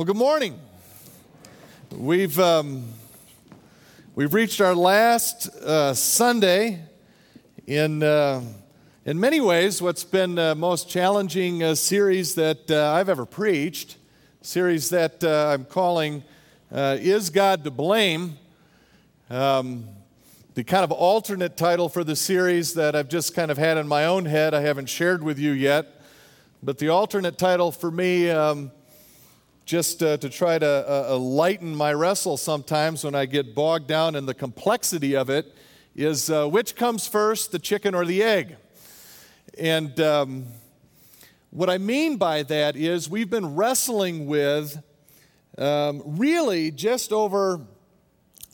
Well, good morning. We've, um, we've reached our last uh, Sunday in, uh, in many ways, what's been the most challenging uh, series that uh, I've ever preached, series that uh, I'm calling uh, Is God to Blame? Um, the kind of alternate title for the series that I've just kind of had in my own head, I haven't shared with you yet. But the alternate title for me, um, just uh, to try to uh, uh, lighten my wrestle sometimes when I get bogged down in the complexity of it, is uh, which comes first, the chicken or the egg? And um, what I mean by that is we've been wrestling with um, really just over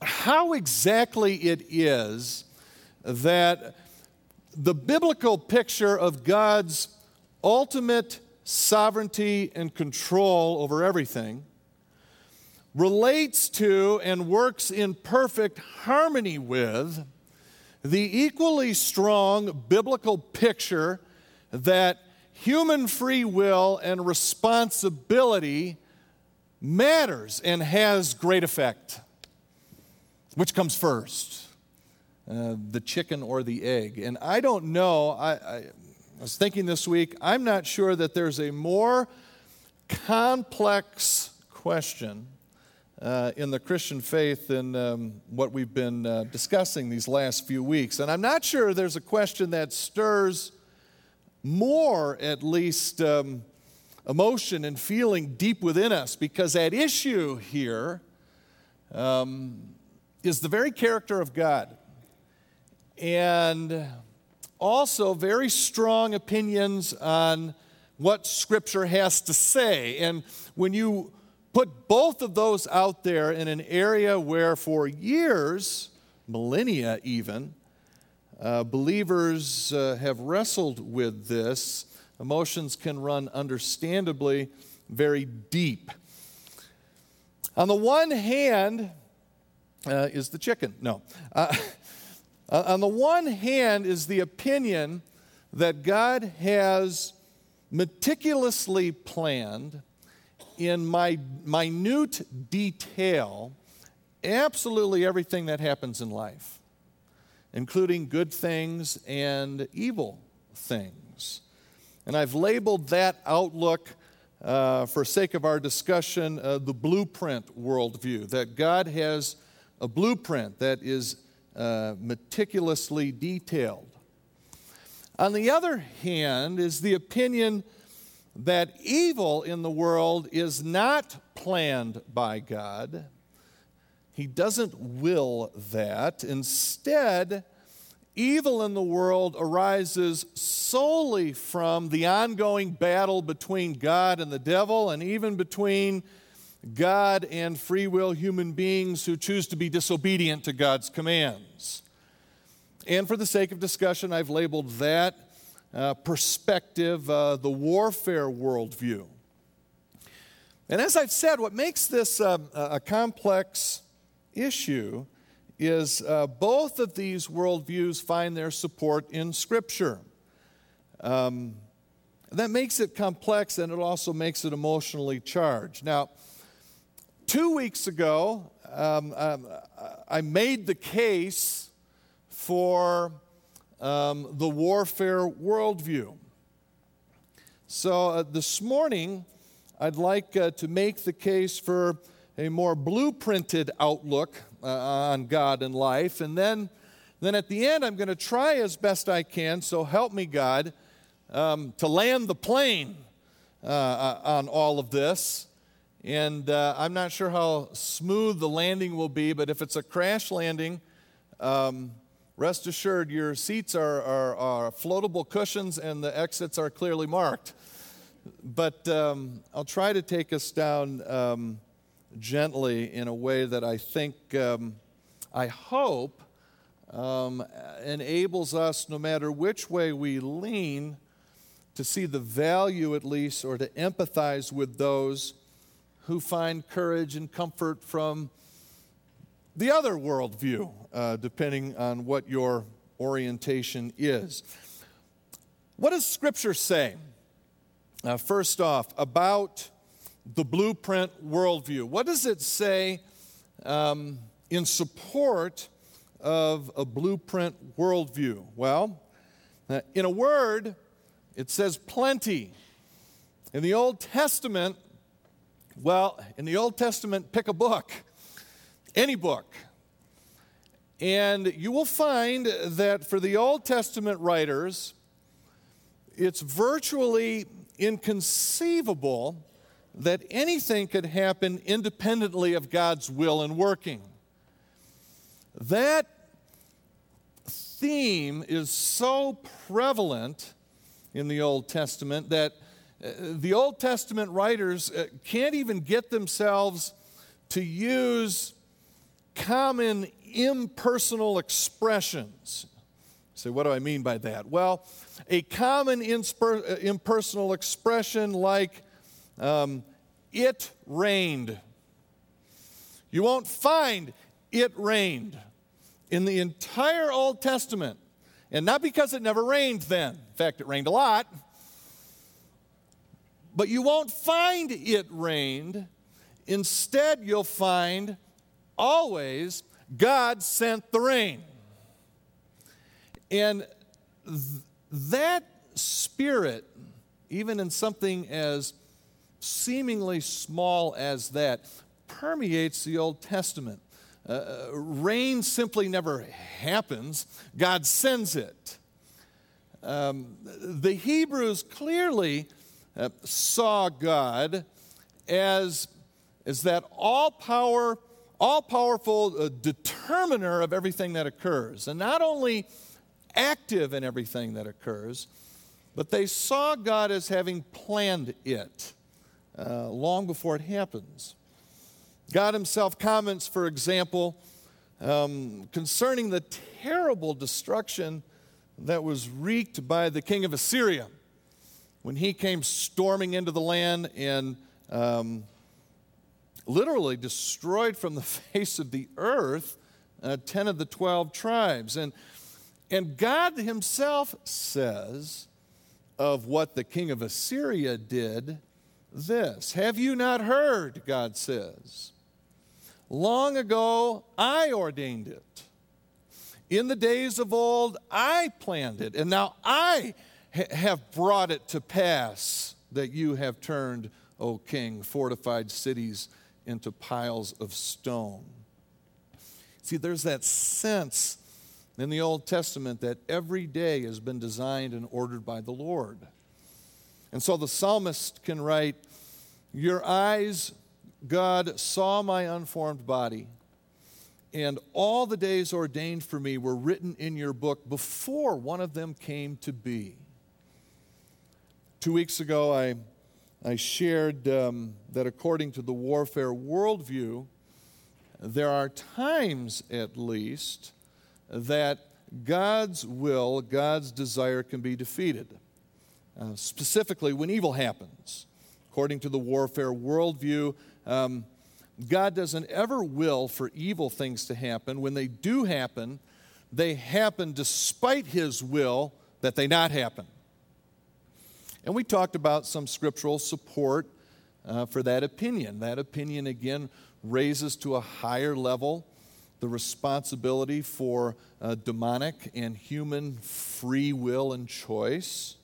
how exactly it is that the biblical picture of God's ultimate sovereignty and control over everything, relates to and works in perfect harmony with the equally strong biblical picture that human free will and responsibility matters and has great effect. Which comes first, uh, the chicken or the egg? And I don't know. I, I, I was thinking this week, I'm not sure that there's a more complex question uh, in the Christian faith than um, what we've been uh, discussing these last few weeks. And I'm not sure there's a question that stirs more, at least, um, emotion and feeling deep within us, because that issue here um, is the very character of God. And also very strong opinions on what Scripture has to say. And when you put both of those out there in an area where for years, millennia even, uh, believers uh, have wrestled with this, emotions can run understandably very deep. On the one hand, uh, is the chicken. No. Uh, on the one hand, is the opinion that God has meticulously planned in my minute detail absolutely everything that happens in life, including good things and evil things. And I've labeled that outlook, uh, for sake of our discussion, uh, the blueprint worldview, that God has a blueprint that is uh, meticulously detailed. On the other hand, is the opinion that evil in the world is not planned by God. He doesn't will that. Instead, evil in the world arises solely from the ongoing battle between God and the devil, and even between God and free will human beings who choose to be disobedient to God's commands. And for the sake of discussion, I've labeled that uh, perspective uh, the warfare worldview. And as I've said, what makes this uh, a complex issue is uh, both of these worldviews find their support in Scripture. Um, that makes it complex and it also makes it emotionally charged. Now, Two weeks ago, um, um, I made the case for um, the warfare worldview. So uh, this morning, I'd like uh, to make the case for a more blueprinted outlook uh, on God and life. And then, then at the end, I'm going to try as best I can, so help me God, um, to land the plane uh, uh, on all of this. And uh, I'm not sure how smooth the landing will be, but if it's a crash landing, um, rest assured your seats are, are, are, floatable cushions and the exits are clearly marked. But um, I'll try to take us down um, gently in a way that I think, um, I hope, um, enables us, no matter which way we lean, to see the value at least or to empathize with those who find courage and comfort from the other worldview, uh, depending on what your orientation is. What does Scripture say, uh, first off, about the blueprint worldview? What does it say um, in support of a blueprint worldview? Well, uh, in a word, it says plenty. In the Old Testament, well, in the Old Testament, pick a book, any book. And you will find that for the Old Testament writers, it's virtually inconceivable that anything could happen independently of God's will and working. That theme is so prevalent in the Old Testament that the Old Testament writers uh, can't even get themselves to use common impersonal expressions. So, what do I mean by that? Well, a common uh, impersonal expression like um, it rained. You won't find it rained in the entire Old Testament. And not because it never rained then, in fact, it rained a lot. But you won't find it rained. Instead, you'll find always God sent the rain. And th- that spirit, even in something as seemingly small as that, permeates the Old Testament. Uh, uh, rain simply never happens, God sends it. Um, the Hebrews clearly uh, saw God as, as that all power, all powerful uh, determiner of everything that occurs. And not only active in everything that occurs, but they saw God as having planned it uh, long before it happens. God Himself comments, for example, um, concerning the terrible destruction that was wreaked by the king of Assyria when he came storming into the land and um, literally destroyed from the face of the earth uh, 10 of the 12 tribes. And, and God Himself says of what the king of Assyria did this Have you not heard? God says. Long ago, I ordained it. In the days of old, I planned it, and now I have brought it to pass that you have turned, O king, fortified cities into piles of stone. See, there's that sense in the Old Testament that every day has been designed and ordered by the Lord. And so the psalmist can write, Your eyes God saw my unformed body, and all the days ordained for me were written in your book before one of them came to be. Two weeks ago, I, I shared um, that according to the warfare worldview, there are times at least that God's will, God's desire can be defeated. Uh, specifically, when evil happens. According to the warfare worldview, um, God doesn't ever will for evil things to happen. When they do happen, they happen despite His will that they not happen. And we talked about some scriptural support uh, for that opinion. That opinion, again, raises to a higher level the responsibility for uh, demonic and human free will and choice.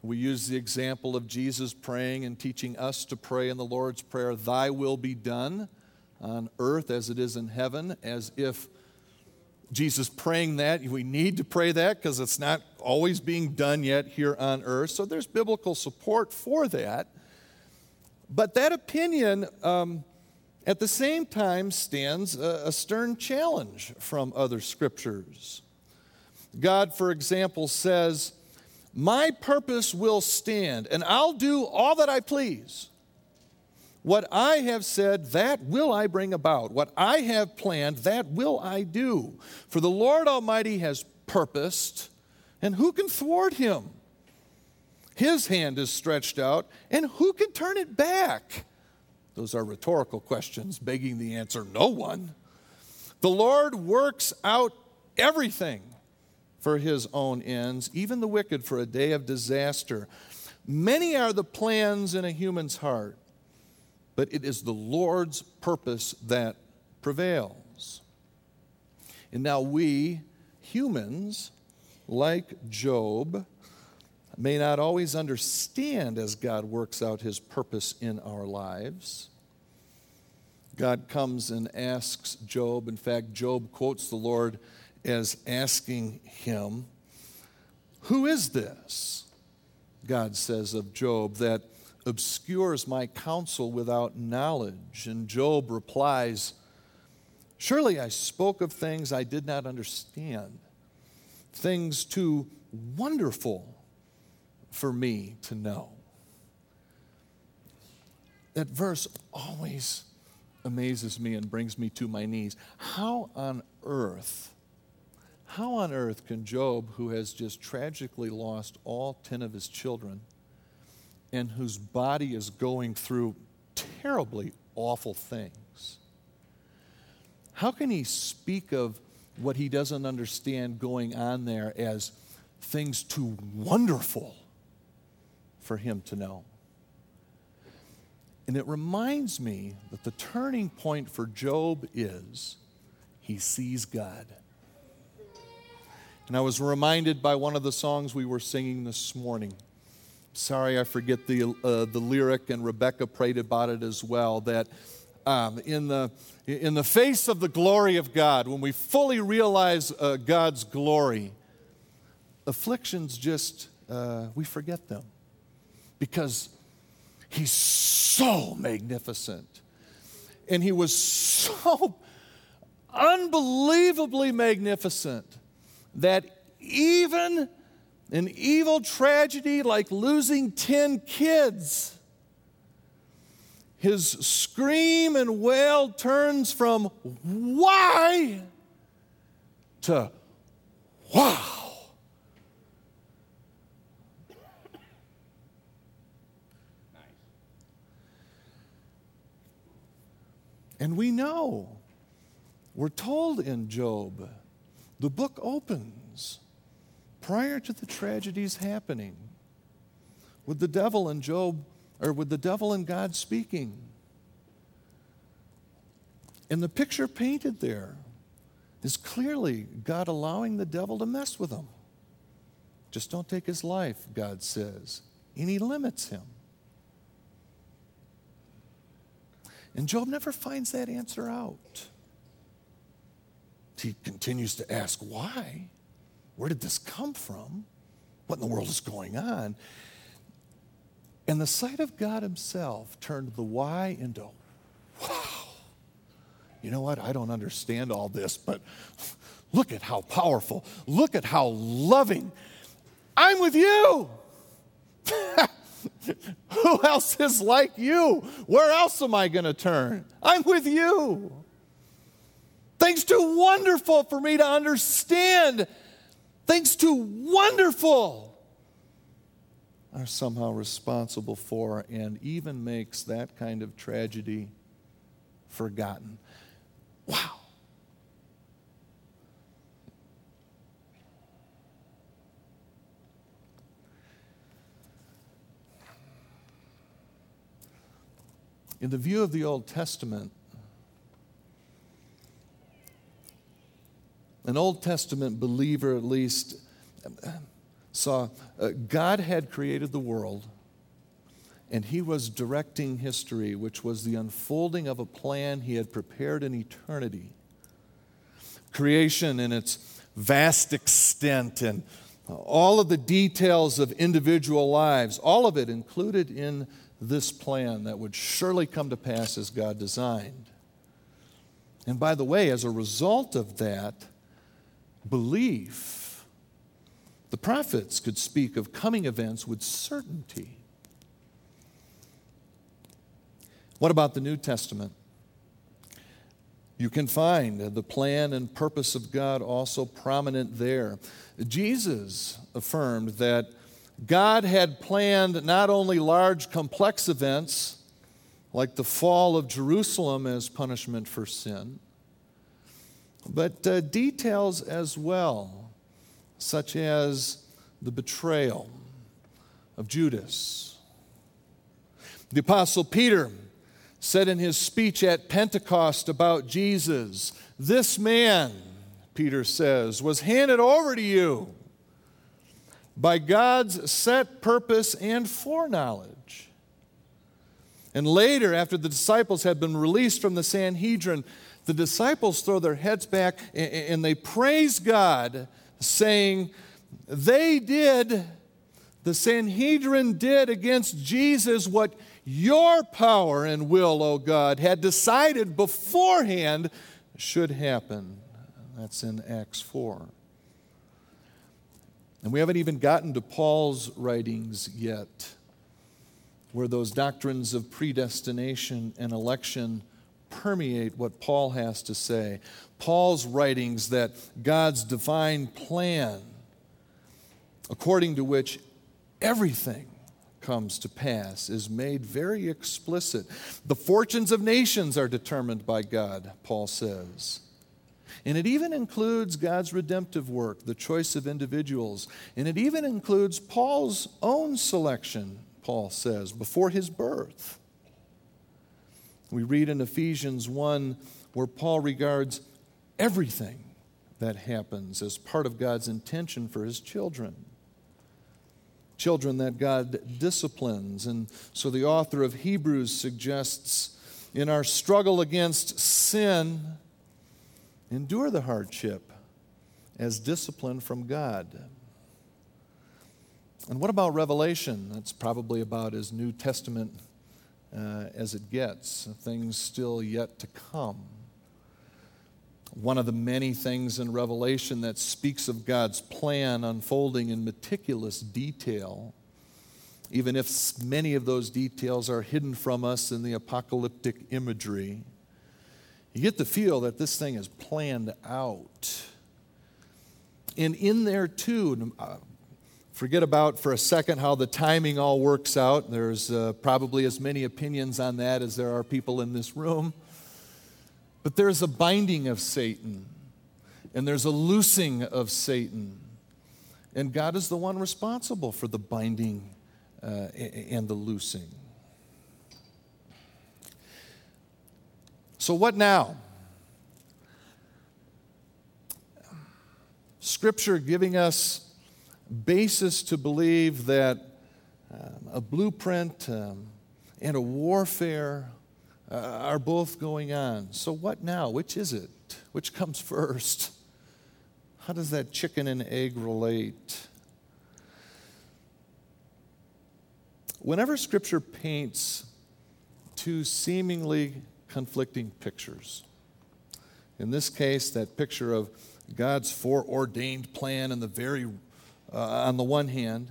We use the example of Jesus praying and teaching us to pray in the Lord's Prayer, Thy will be done on earth as it is in heaven, as if Jesus praying that, we need to pray that because it's not always being done yet here on earth. So there's biblical support for that. But that opinion, um, at the same time, stands a, a stern challenge from other scriptures. God, for example, says, my purpose will stand, and I'll do all that I please. What I have said, that will I bring about. What I have planned, that will I do. For the Lord Almighty has purposed, and who can thwart him? His hand is stretched out, and who can turn it back? Those are rhetorical questions, begging the answer no one. The Lord works out everything for his own ends, even the wicked for a day of disaster. Many are the plans in a human's heart, but it is the Lord's purpose that prevails. And now we, humans, like Job, may not always understand as God works out his purpose in our lives. God comes and asks Job. In fact, Job quotes the Lord as asking him, Who is this? God says of Job, that obscures my counsel without knowledge. And Job replies, Surely I spoke of things I did not understand, things too wonderful for me to know. That verse always amazes me and brings me to my knees. How on earth, how on earth can Job, who has just tragically lost all 10 of his children and whose body is going through terribly awful things, how can he speak of what he doesn't understand going on there as things too wonderful for him to know? And it reminds me that the turning point for Job is he sees God. And I was reminded by one of the songs we were singing this morning. Sorry, I forget the, uh, the lyric, and Rebecca prayed about it as well. That um, in, the, in the face of the glory of God, when we fully realize uh, God's glory, afflictions just, uh, we forget them because He's so magnificent. And he was so unbelievably magnificent that even an evil tragedy like losing 10 kids, his scream and wail turns from why to wow. And we know, we're told in Job, the book opens prior to the tragedies happening with the devil and Job, or with the devil and God speaking. And the picture painted there is clearly God allowing the devil to mess with him. Just don't take his life, God says. And he limits him. And Job never finds that answer out. He continues to ask, why? Where did this come from? What in the world is going on? And the sight of God Himself turned the why into, wow. You know what? I don't understand all this, but look at how powerful. Look at how loving. I'm with you. Who else is like you? Where else am I going to turn? I'm with you. Things too wonderful for me to understand. Things too wonderful are somehow responsible for and even makes that kind of tragedy forgotten. Wow. In the view of the Old Testament, an Old Testament believer at least saw uh, God had created the world and he was directing history, which was the unfolding of a plan he had prepared in eternity. Creation in its vast extent and all of the details of individual lives, all of it included in this plan that would surely come to pass as God designed. And by the way, as a result of that belief, the prophets could speak of coming events with certainty. What about the New Testament? You can find the plan and purpose of God also prominent there. Jesus affirmed that God had planned not only large, complex events like the fall of Jerusalem as punishment for sin, but uh, details as well, such as the betrayal of Judas. The Apostle Peter said in his speech at Pentecost about Jesus, This man, Peter says, was handed over to you by God's set purpose and foreknowledge. And later, after the disciples had been released from the Sanhedrin, the disciples throw their heads back and they praise God, saying, They did, the Sanhedrin did against Jesus what your power and will, O God, had decided beforehand should happen. That's in Acts 4. And we haven't even gotten to Paul's writings yet, where those doctrines of predestination and election permeate what Paul has to say. Paul's writings that God's divine plan, according to which everything comes to pass, is made very explicit. The fortunes of nations are determined by God, Paul says. And it even includes God's redemptive work, the choice of individuals. And it even includes Paul's own selection, Paul says, before his birth. We read in Ephesians 1 where Paul regards everything that happens as part of God's intention for his children. Children that God disciplines. And so the author of Hebrews suggests in our struggle against sin, endure the hardship as discipline from God. And what about Revelation? That's probably about as New Testament uh, as it gets, things still yet to come. One of the many things in Revelation that speaks of God's plan unfolding in meticulous detail, even if many of those details are hidden from us in the apocalyptic imagery. You get the feel that this thing is planned out. And in there, too, uh, forget about for a second how the timing all works out. There's uh, probably as many opinions on that as there are people in this room. But there's a binding of Satan, and there's a loosing of Satan. And God is the one responsible for the binding uh, and the loosing. So, what now? Scripture giving us basis to believe that um, a blueprint um, and a warfare uh, are both going on. So, what now? Which is it? Which comes first? How does that chicken and egg relate? Whenever Scripture paints two seemingly conflicting pictures, in this case, that picture of God's foreordained plan and the very uh, on the one hand,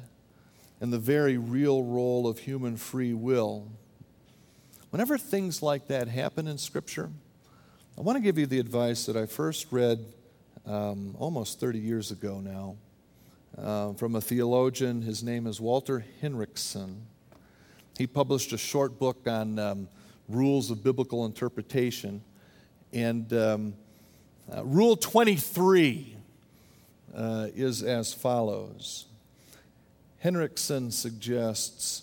and the very real role of human free will. Whenever things like that happen in Scripture, I want to give you the advice that I first read um, almost 30 years ago now uh, from a theologian. His name is Walter Henrichsen. He published a short book on um, rules of biblical interpretation. And um, uh, Rule 23 uh, is as follows Henrichsen suggests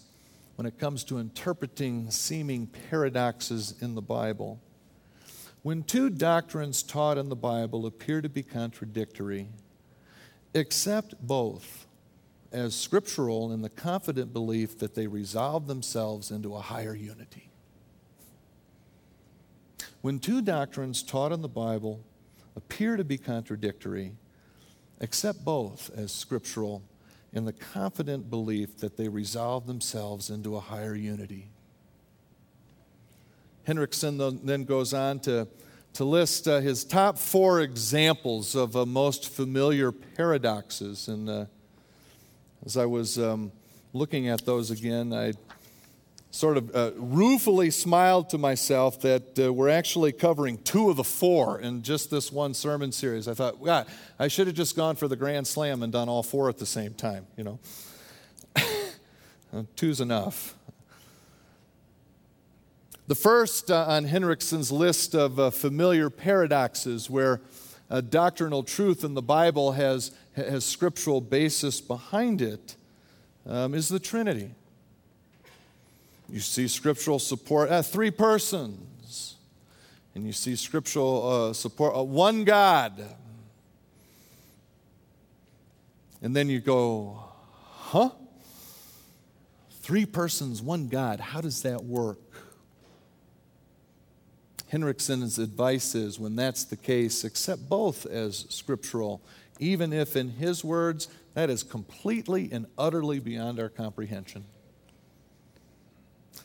when it comes to interpreting seeming paradoxes in the Bible, when two doctrines taught in the Bible appear to be contradictory, accept both as scriptural in the confident belief that they resolve themselves into a higher unity. When two doctrines taught in the Bible appear to be contradictory, accept both as scriptural in the confident belief that they resolve themselves into a higher unity. Henrichsen then goes on to, to list uh, his top four examples of uh, most familiar paradoxes. And uh, as I was um, looking at those again, I sort of uh, ruefully smiled to myself that uh, we're actually covering two of the four in just this one sermon series. I thought, God, I should have just gone for the Grand Slam and done all four at the same time, you know. Two's enough. The first uh, on Henrichsen's list of uh, familiar paradoxes where a doctrinal truth in the Bible has, has scriptural basis behind it um, is the Trinity. You see scriptural support, uh, three persons. And you see scriptural uh, support, uh, one God. And then you go, huh? Three persons, one God. How does that work? Henrichsen's advice is when that's the case, accept both as scriptural, even if, in his words, that is completely and utterly beyond our comprehension.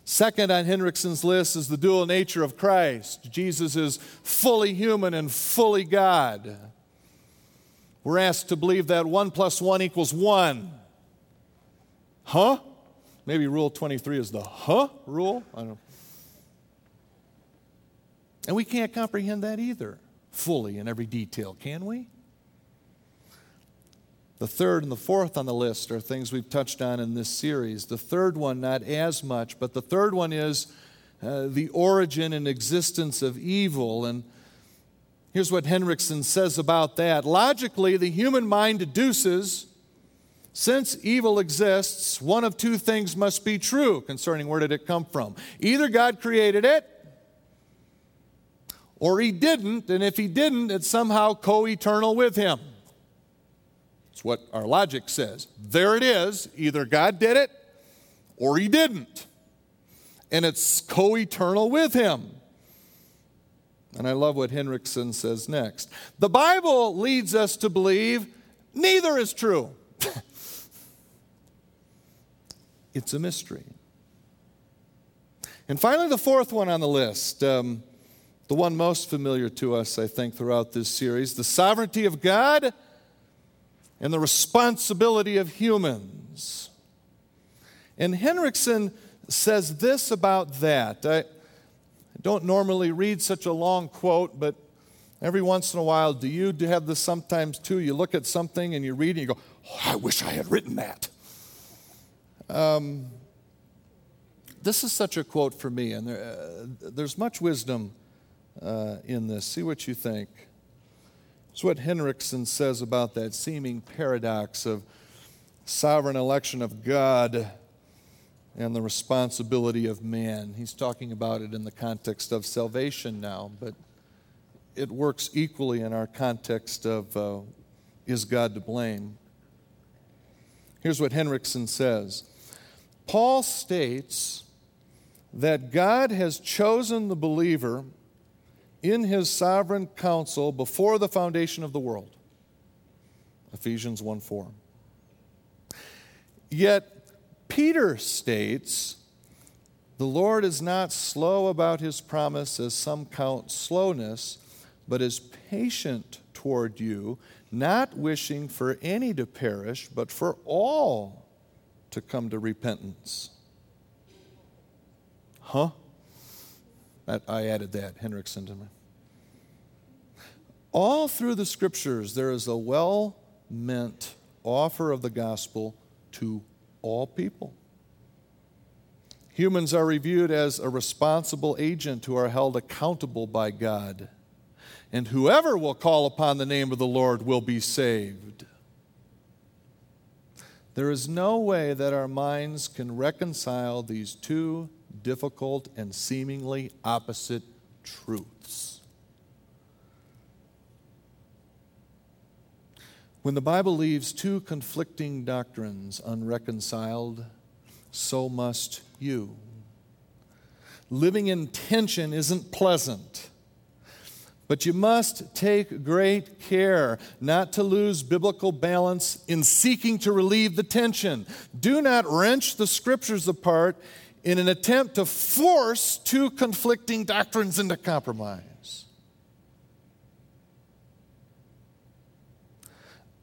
Second on Henrichsen's list is the dual nature of Christ. Jesus is fully human and fully God. We're asked to believe that 1 plus 1 equals 1. Huh? Maybe Rule 23 is the huh rule? I don't know. And we can't comprehend that either fully in every detail, can we? The third and the fourth on the list are things we've touched on in this series. The third one, not as much, but the third one is uh, the origin and existence of evil. And here's what Henrichsen says about that. Logically, the human mind deduces since evil exists, one of two things must be true concerning where did it come from. Either God created it, or he didn't, and if he didn't, it's somehow co eternal with him. That's what our logic says. There it is. Either God did it or he didn't. And it's co eternal with him. And I love what Henrichsen says next. The Bible leads us to believe neither is true. it's a mystery. And finally, the fourth one on the list. Um, the one most familiar to us, I think, throughout this series the sovereignty of God and the responsibility of humans. And Henrichsen says this about that. I don't normally read such a long quote, but every once in a while, do you do have this sometimes too? You look at something and you read and you go, oh, I wish I had written that. Um, this is such a quote for me, and there, uh, there's much wisdom uh, in this. See what you think. It's what Henrichsen says about that seeming paradox of sovereign election of God and the responsibility of man. He's talking about it in the context of salvation now, but it works equally in our context of uh, is God to blame? Here's what Henrichsen says Paul states that God has chosen the believer in his sovereign counsel before the foundation of the world. Ephesians 1 4. Yet, Peter states, The Lord is not slow about his promise, as some count slowness, but is patient toward you, not wishing for any to perish, but for all to come to repentance. Huh? I added that, Henrichsen to me. All through the scriptures, there is a well meant offer of the gospel to all people. Humans are reviewed as a responsible agent who are held accountable by God. And whoever will call upon the name of the Lord will be saved. There is no way that our minds can reconcile these two difficult and seemingly opposite truths. When the Bible leaves two conflicting doctrines unreconciled, so must you. Living in tension isn't pleasant. But you must take great care not to lose biblical balance in seeking to relieve the tension. Do not wrench the scriptures apart in an attempt to force two conflicting doctrines into compromise.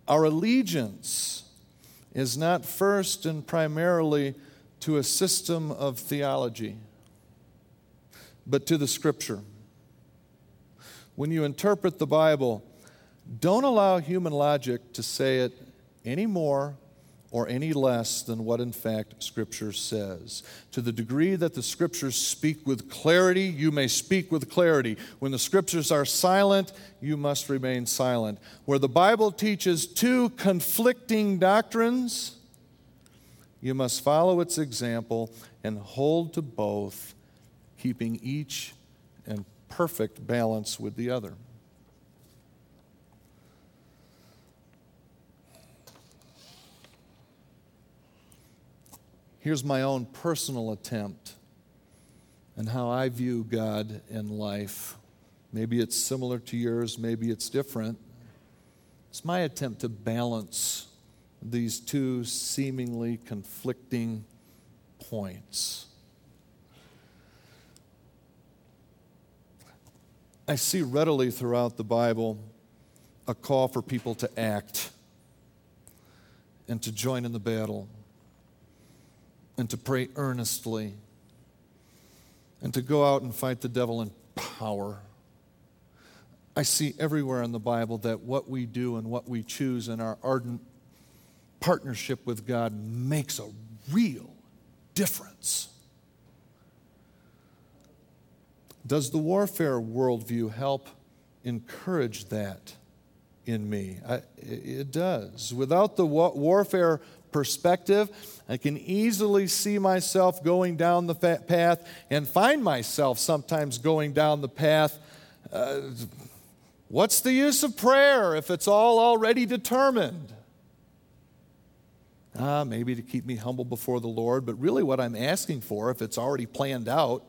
Our allegiance is not first and primarily to a system of theology, but to the Scripture. When you interpret the Bible, don't allow human logic to say it any more or any less than what in fact Scripture says. To the degree that the Scriptures speak with clarity, you may speak with clarity. When the Scriptures are silent, you must remain silent. Where the Bible teaches two conflicting doctrines, You must follow its example and hold to both, keeping each in perfect balance with the other. Here's my own personal attempt and how I view God and life. Maybe it's similar to yours, maybe it's different. It's my attempt to balance these two seemingly conflicting points. I see readily throughout the Bible a call for people to act and to join in the battle and to pray earnestly and to go out and fight the devil in power. I see everywhere in the Bible that what we do and what we choose in our ardent partnership with God makes a real difference. Does the warfare worldview help encourage that in me? I, it does. Without the warfare perspective, I can easily see myself going down the path and find myself sometimes going down the path. Uh, what's the use of prayer if it's all already determined? Ah, maybe to keep me humble before the Lord, but really what I'm asking for, if it's already planned out,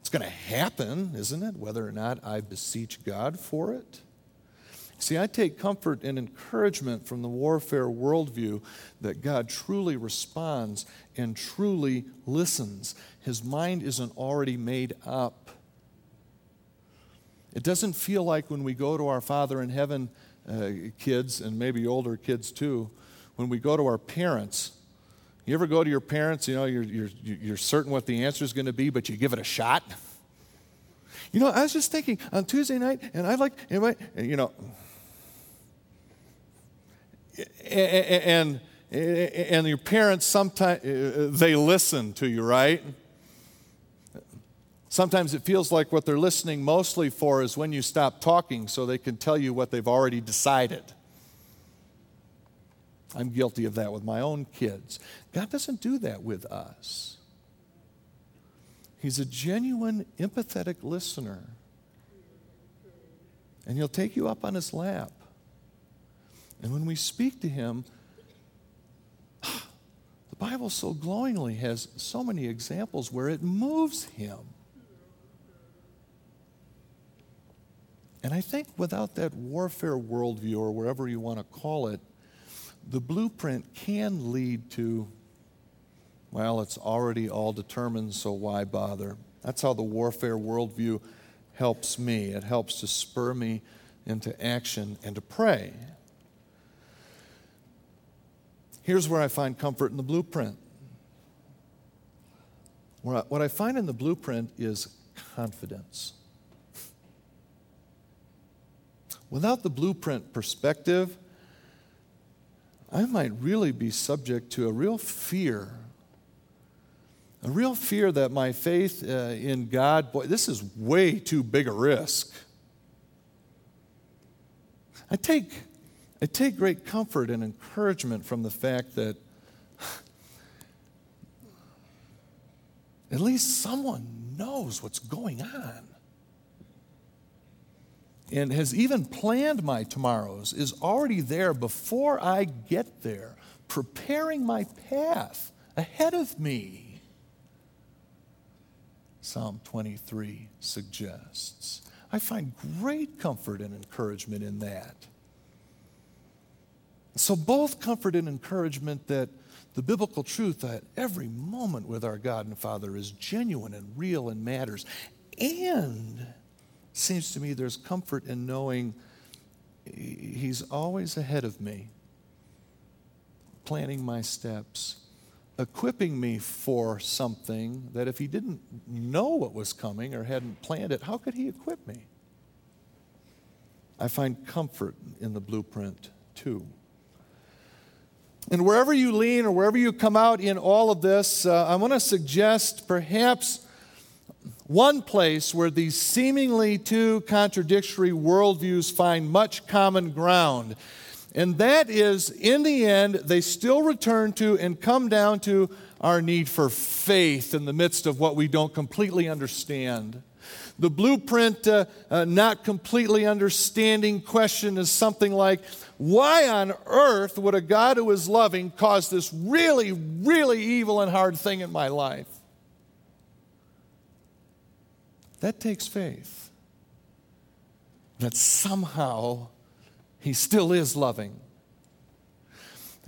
it's going to happen, isn't it? Whether or not I beseech God for it. See, I take comfort and encouragement from the warfare worldview that God truly responds and truly listens. His mind isn't already made up. It doesn't feel like when we go to our Father in heaven, uh, kids, and maybe older kids too, when we go to our parents. You ever go to your parents, you know, you're, you're, you're certain what the answer is going to be, but you give it a shot? You know, I was just thinking on Tuesday night, and I like, anyway, you know, and, and your parents sometimes they listen to you right? Sometimes it feels like what they're listening mostly for is when you stop talking so they can tell you what they've already decided. I'm guilty of that with my own kids. God doesn't do that with us. He's a genuine empathetic listener. And he'll take you up on his lap and when we speak to Him, the Bible so glowingly has so many examples where it moves Him. And I think without that warfare worldview, or wherever you want to call it, the blueprint can lead to, well, it's already all determined, so why bother? That's how the warfare worldview helps me. It helps to spur me into action and to pray. Here's where I find comfort in the blueprint. What I find in the blueprint is confidence. Without the blueprint perspective, I might really be subject to a real fear. A real fear that my faith uh, in God, boy, this is way too big a risk. I take I take great comfort and encouragement from the fact that at least someone knows what's going on and has even planned my tomorrows, is already there before I get there, preparing my path ahead of me. Psalm 23 suggests. I find great comfort and encouragement in that. So, both comfort and encouragement that the biblical truth that every moment with our God and Father is genuine and real and matters. And seems to me there's comfort in knowing He's always ahead of me, planning my steps, equipping me for something that if He didn't know what was coming or hadn't planned it, how could He equip me? I find comfort in the blueprint too. And wherever you lean or wherever you come out in all of this, uh, I want to suggest perhaps one place where these seemingly two contradictory worldviews find much common ground. And that is, in the end, they still return to and come down to our need for faith in the midst of what we don't completely understand. The blueprint, uh, uh, not completely understanding question is something like why on earth would a God who is loving cause this really, really evil and hard thing in my life? That takes faith. That somehow he still is loving.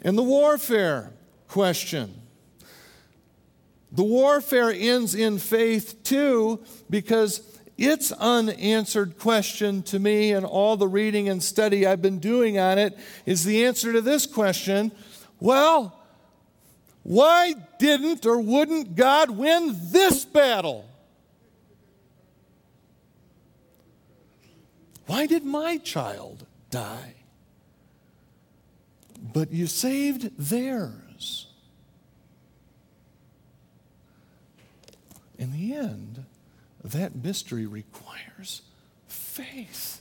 And the warfare question. The warfare ends in faith too, because its unanswered question to me and all the reading and study I've been doing on it is the answer to this question well, why didn't or wouldn't God win this battle? Why did my child die? But you saved theirs. In the end, that mystery requires faith.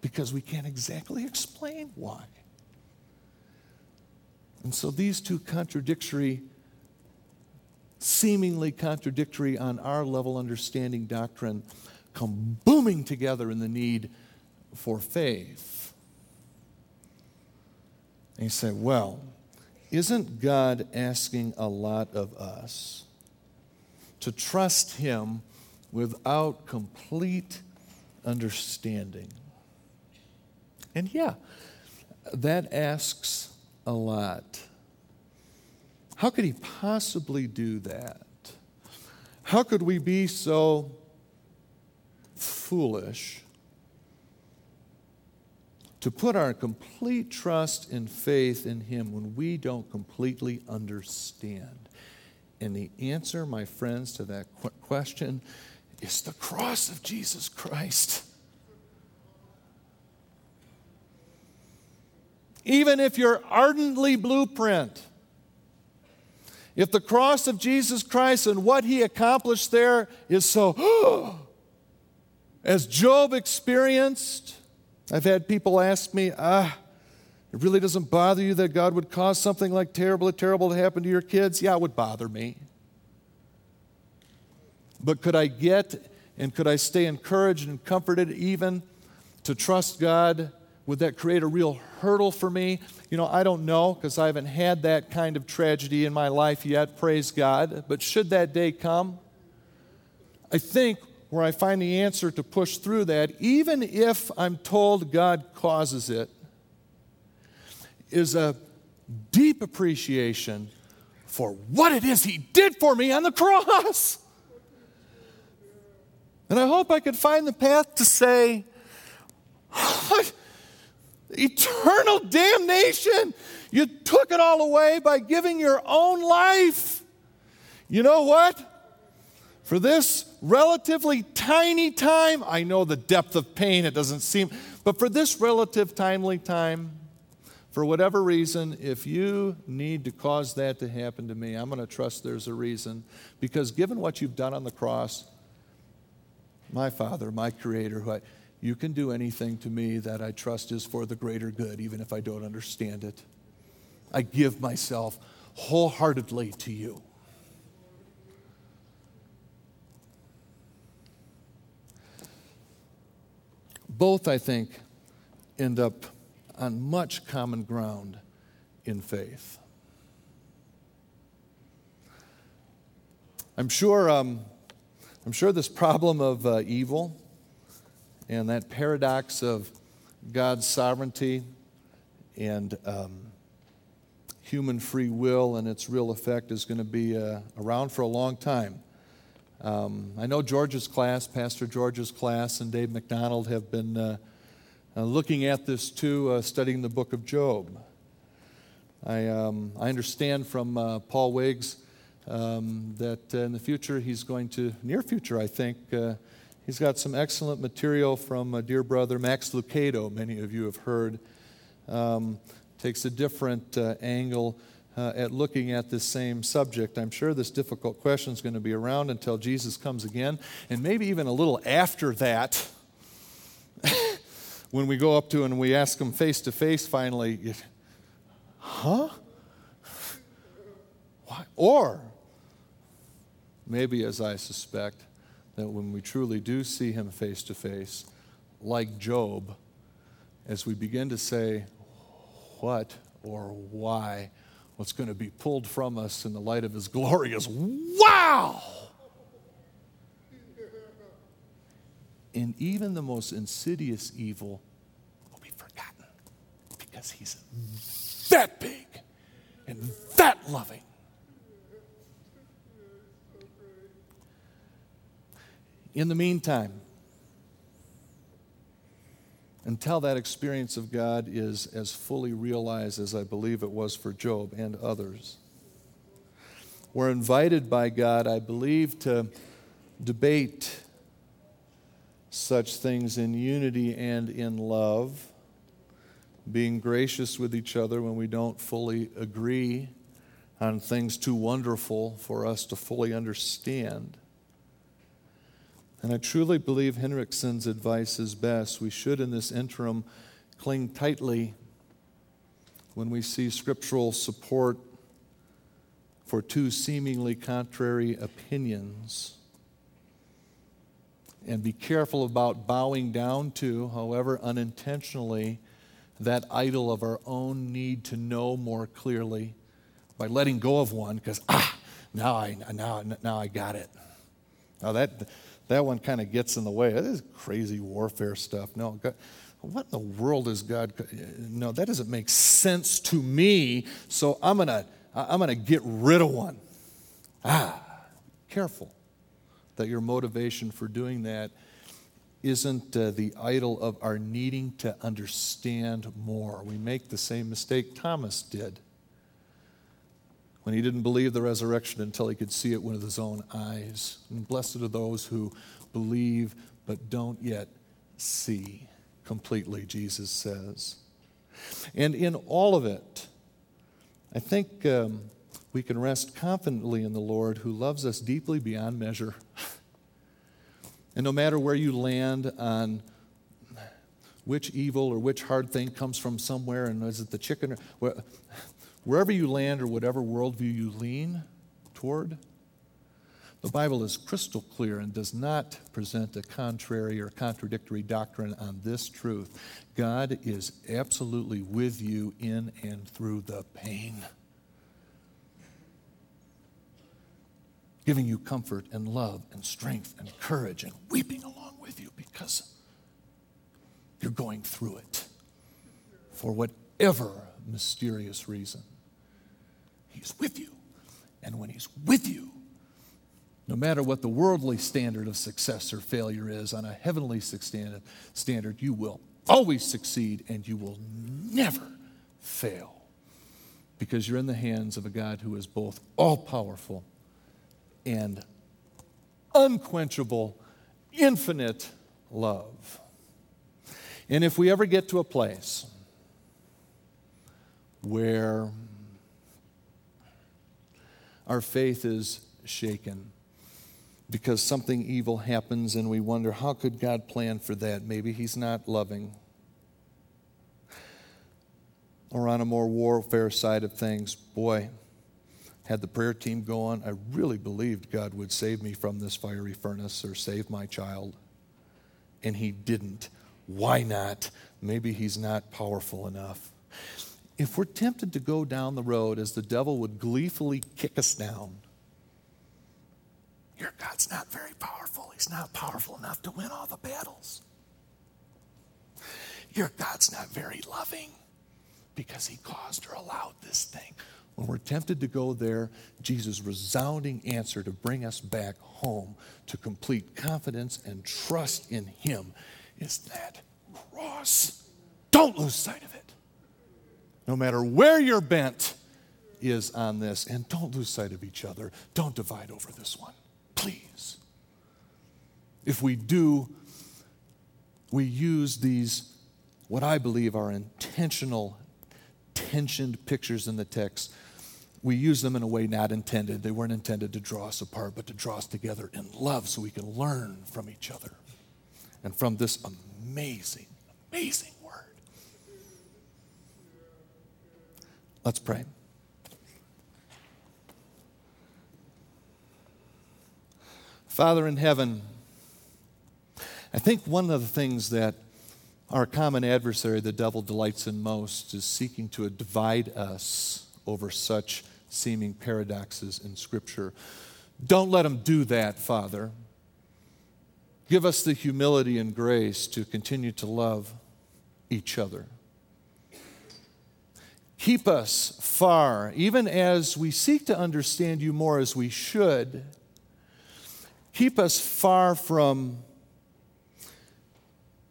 Because we can't exactly explain why. And so these two contradictory, seemingly contradictory on our level understanding doctrine come booming together in the need for faith. And you say, well, isn't God asking a lot of us to trust Him without complete understanding? And yeah, that asks a lot. How could He possibly do that? How could we be so foolish to put our complete trust and faith in Him when we don't completely understand? And the answer, my friends, to that question is the cross of Jesus Christ. Even if you're ardently blueprint, if the cross of Jesus Christ and what he accomplished there is so, as Job experienced, I've had people ask me, ah, it really doesn't bother you that God would cause something like terrible, terrible to happen to your kids? Yeah, it would bother me. But could I get and could I stay encouraged and comforted even to trust God? Would that create a real hurdle for me? You know, I don't know because I haven't had that kind of tragedy in my life yet, praise God. But should that day come, I think where I find the answer to push through that, even if I'm told God causes it, is a deep appreciation for what it is He did for me on the cross. And I hope I could find the path to say, eternal damnation. You took it all away by giving your own life. You know what? For this relatively tiny time, I know the depth of pain, it doesn't seem, but for this relative timely time, for whatever reason, if you need to cause that to happen to me, I'm going to trust there's a reason. Because given what you've done on the cross, my Father, my Creator, who I, you can do anything to me that I trust is for the greater good, even if I don't understand it. I give myself wholeheartedly to you. Both, I think, end up on much common ground in faith. I'm sure, um, I'm sure this problem of uh, evil and that paradox of God's sovereignty and um, human free will and its real effect is going to be uh, around for a long time. Um, I know George's class, Pastor George's class, and Dave McDonald have been uh, uh, looking at this too, uh, studying the book of Job. I, um, I understand from uh, Paul Wiggs um, that uh, in the future he's going to, near future, I think, uh, he's got some excellent material from a dear brother, Max Lucado, many of you have heard. Um, takes a different angle uh, at looking at this same subject. I'm sure this difficult question is going to be around until Jesus comes again, and maybe even a little after that. when we go up to and we ask them face to face finally, huh? Why? Or maybe, as I suspect, that when we truly do see him face to face, like Job, as we begin to say, what or why, what's going to be pulled from us in the light of his glory is, wow! And even the most insidious evil will be forgotten because he's that big and that loving. In the meantime, until that experience of God is as fully realized as I believe it was for Job and others, we're invited by God, I believe, to debate such things in unity and in love, being gracious with each other when we don't fully agree on things too wonderful for us to fully understand. And I truly believe Henrichsen's advice is best. We should, in this interim, cling tightly when we see scriptural support for two seemingly contrary opinions. And be careful about bowing down to, however unintentionally, that idol of our own need to know more clearly by letting go of one because, ah, now I, now, now I got it. Now that that one kind of gets in the way. That is crazy warfare stuff. No, God, what in the world is God? No, that doesn't make sense to me. So I'm gonna I'm gonna get rid of one. Ah, careful that your motivation for doing that isn't uh, the idol of our needing to understand more. We make the same mistake Thomas did when he didn't believe the resurrection until he could see it with his own eyes. And blessed are those who believe but don't yet see completely, Jesus says. And in all of it, I think um, we can rest confidently in the Lord who loves us deeply beyond measure. and no matter where you land on which evil or which hard thing comes from somewhere, and is it the chicken? Or, Wherever you land or whatever worldview you lean toward, the Bible is crystal clear and does not present a contrary or contradictory doctrine on this truth. God is absolutely with you in and through the pain, giving you comfort and love and strength and courage and weeping along with you because you're going through it for whatever mysterious reason. He's with you. And when He's with you, no matter what the worldly standard of success or failure is, on a heavenly standard, you will always succeed and you will never fail because you're in the hands of a God who is both all powerful and unquenchable, infinite love. And if we ever get to a place where our faith is shaken because something evil happens and we wonder, how could God plan for that? Maybe He's not loving. Or on a more warfare side of things, boy, had the prayer team go on, I really believed God would save me from this fiery furnace or save my child. And He didn't. Why not? Maybe He's not powerful enough if we're tempted to go down the road as the devil would gleefully kick us down, your God's not very powerful. He's not powerful enough to win all the battles. Your God's not very loving because he caused or allowed this thing. When we're tempted to go there, Jesus' resounding answer to bring us back home to complete confidence and trust in him is that cross. Don't lose sight of it no matter where you're bent, is on this. And don't lose sight of each other. Don't divide over this one, please. If we do, we use these, what I believe are intentional, tensioned pictures in the text. We use them in a way not intended. They weren't intended to draw us apart, but to draw us together in love so we can learn from each other and from this amazing, amazing Let's pray. Father in heaven, I think one of the things that our common adversary, the devil, delights in most is seeking to divide us over such seeming paradoxes in Scripture. Don't let him do that, Father. Give us the humility and grace to continue to love each other. Keep us far, even as we seek to understand you more as we should. Keep us far from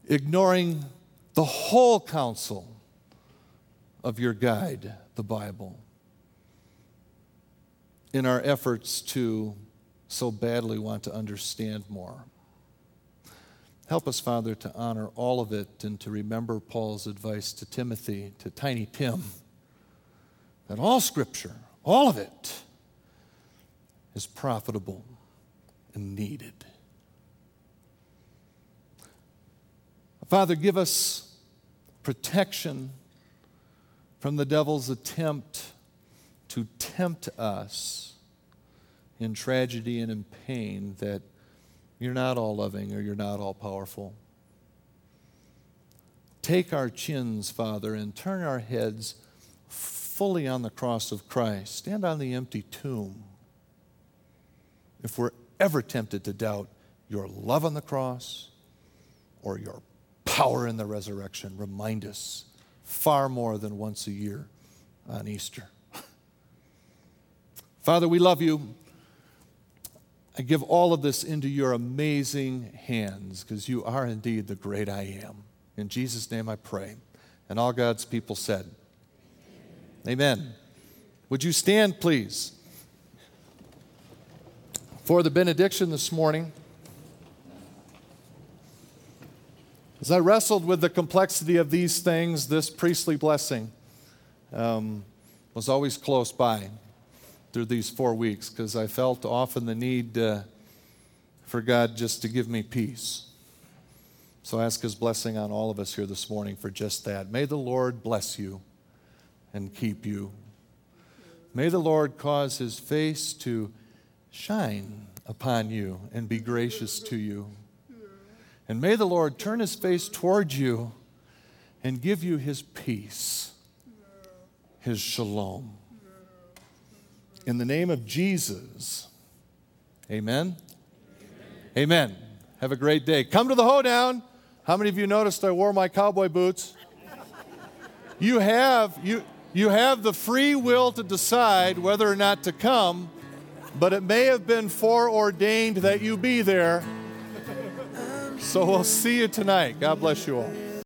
ignoring the whole counsel of your guide, the Bible, in our efforts to so badly want to understand more. Help us, Father, to honor all of it and to remember Paul's advice to Timothy, to Tiny Tim, that all Scripture, all of it, is profitable and needed. Father, give us protection from the devil's attempt to tempt us in tragedy and in pain that you're not all loving or you're not all powerful. Take our chins, Father, and turn our heads fully on the cross of Christ. Stand on the empty tomb. If we're ever tempted to doubt your love on the cross or your power in the resurrection. Remind us far more than once a year on Easter. Father, we love you. I give all of this into your amazing hands because you are indeed the great I am. In Jesus' name I pray. And all God's people said, Amen. Would you stand, please, for the benediction this morning? As I wrestled with the complexity of these things, this priestly blessing um, was always close by through these four weeks because I felt often the need uh, for God just to give me peace. So I ask His blessing on all of us here this morning for just that. May the Lord bless you and keep you. May the Lord cause His face to shine upon you and be gracious to you. And may the Lord turn his face towards you and give you his peace, his shalom. In the name of Jesus, amen. Amen. amen. Have a great day. Come to the hoedown. How many of you noticed I wore my cowboy boots? You have you you have the free will to decide whether or not to come, but it may have been foreordained that you be there. So we'll see you tonight. God bless you all.